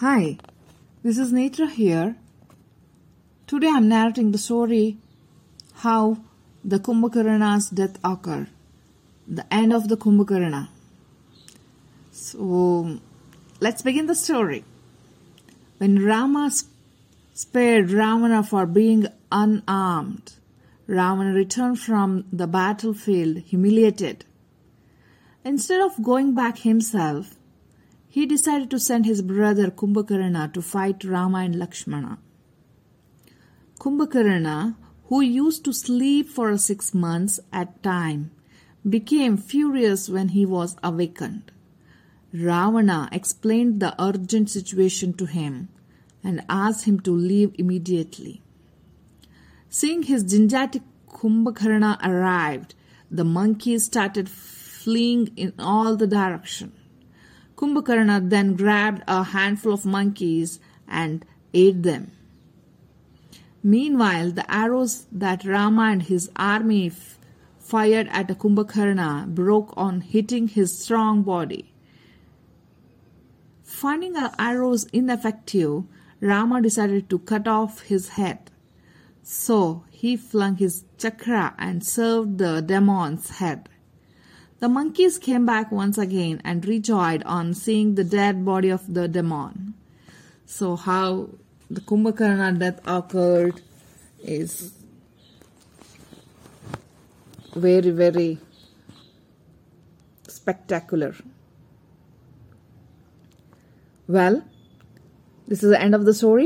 Hi, this is Netra here. Today I'm narrating the story how the Kumbhakarna's death occurred, the end of the Kumbhakarna. So let's begin the story. When Rama spared Ravana for being unarmed, Ravana returned from the battlefield humiliated. Instead of going back himself, he decided to send his brother Kumbhakarna to fight Rama and Lakshmana. Kumbhakarna, who used to sleep for six months at time, became furious when he was awakened. Ravana explained the urgent situation to him and asked him to leave immediately. Seeing his Janjati Kumbhakarna arrived, the monkeys started fleeing in all the directions. Kumbhakarna then grabbed a handful of monkeys and ate them. Meanwhile, the arrows that Rama and his army f- fired at Kumbhakarna broke on hitting his strong body. Finding the arrows ineffective, Rama decided to cut off his head. So he flung his chakra and served the demon's head. The monkeys came back once again and rejoiced on seeing the dead body of the demon. So, how the Kumbhakarna death occurred is very, very spectacular. Well, this is the end of the story.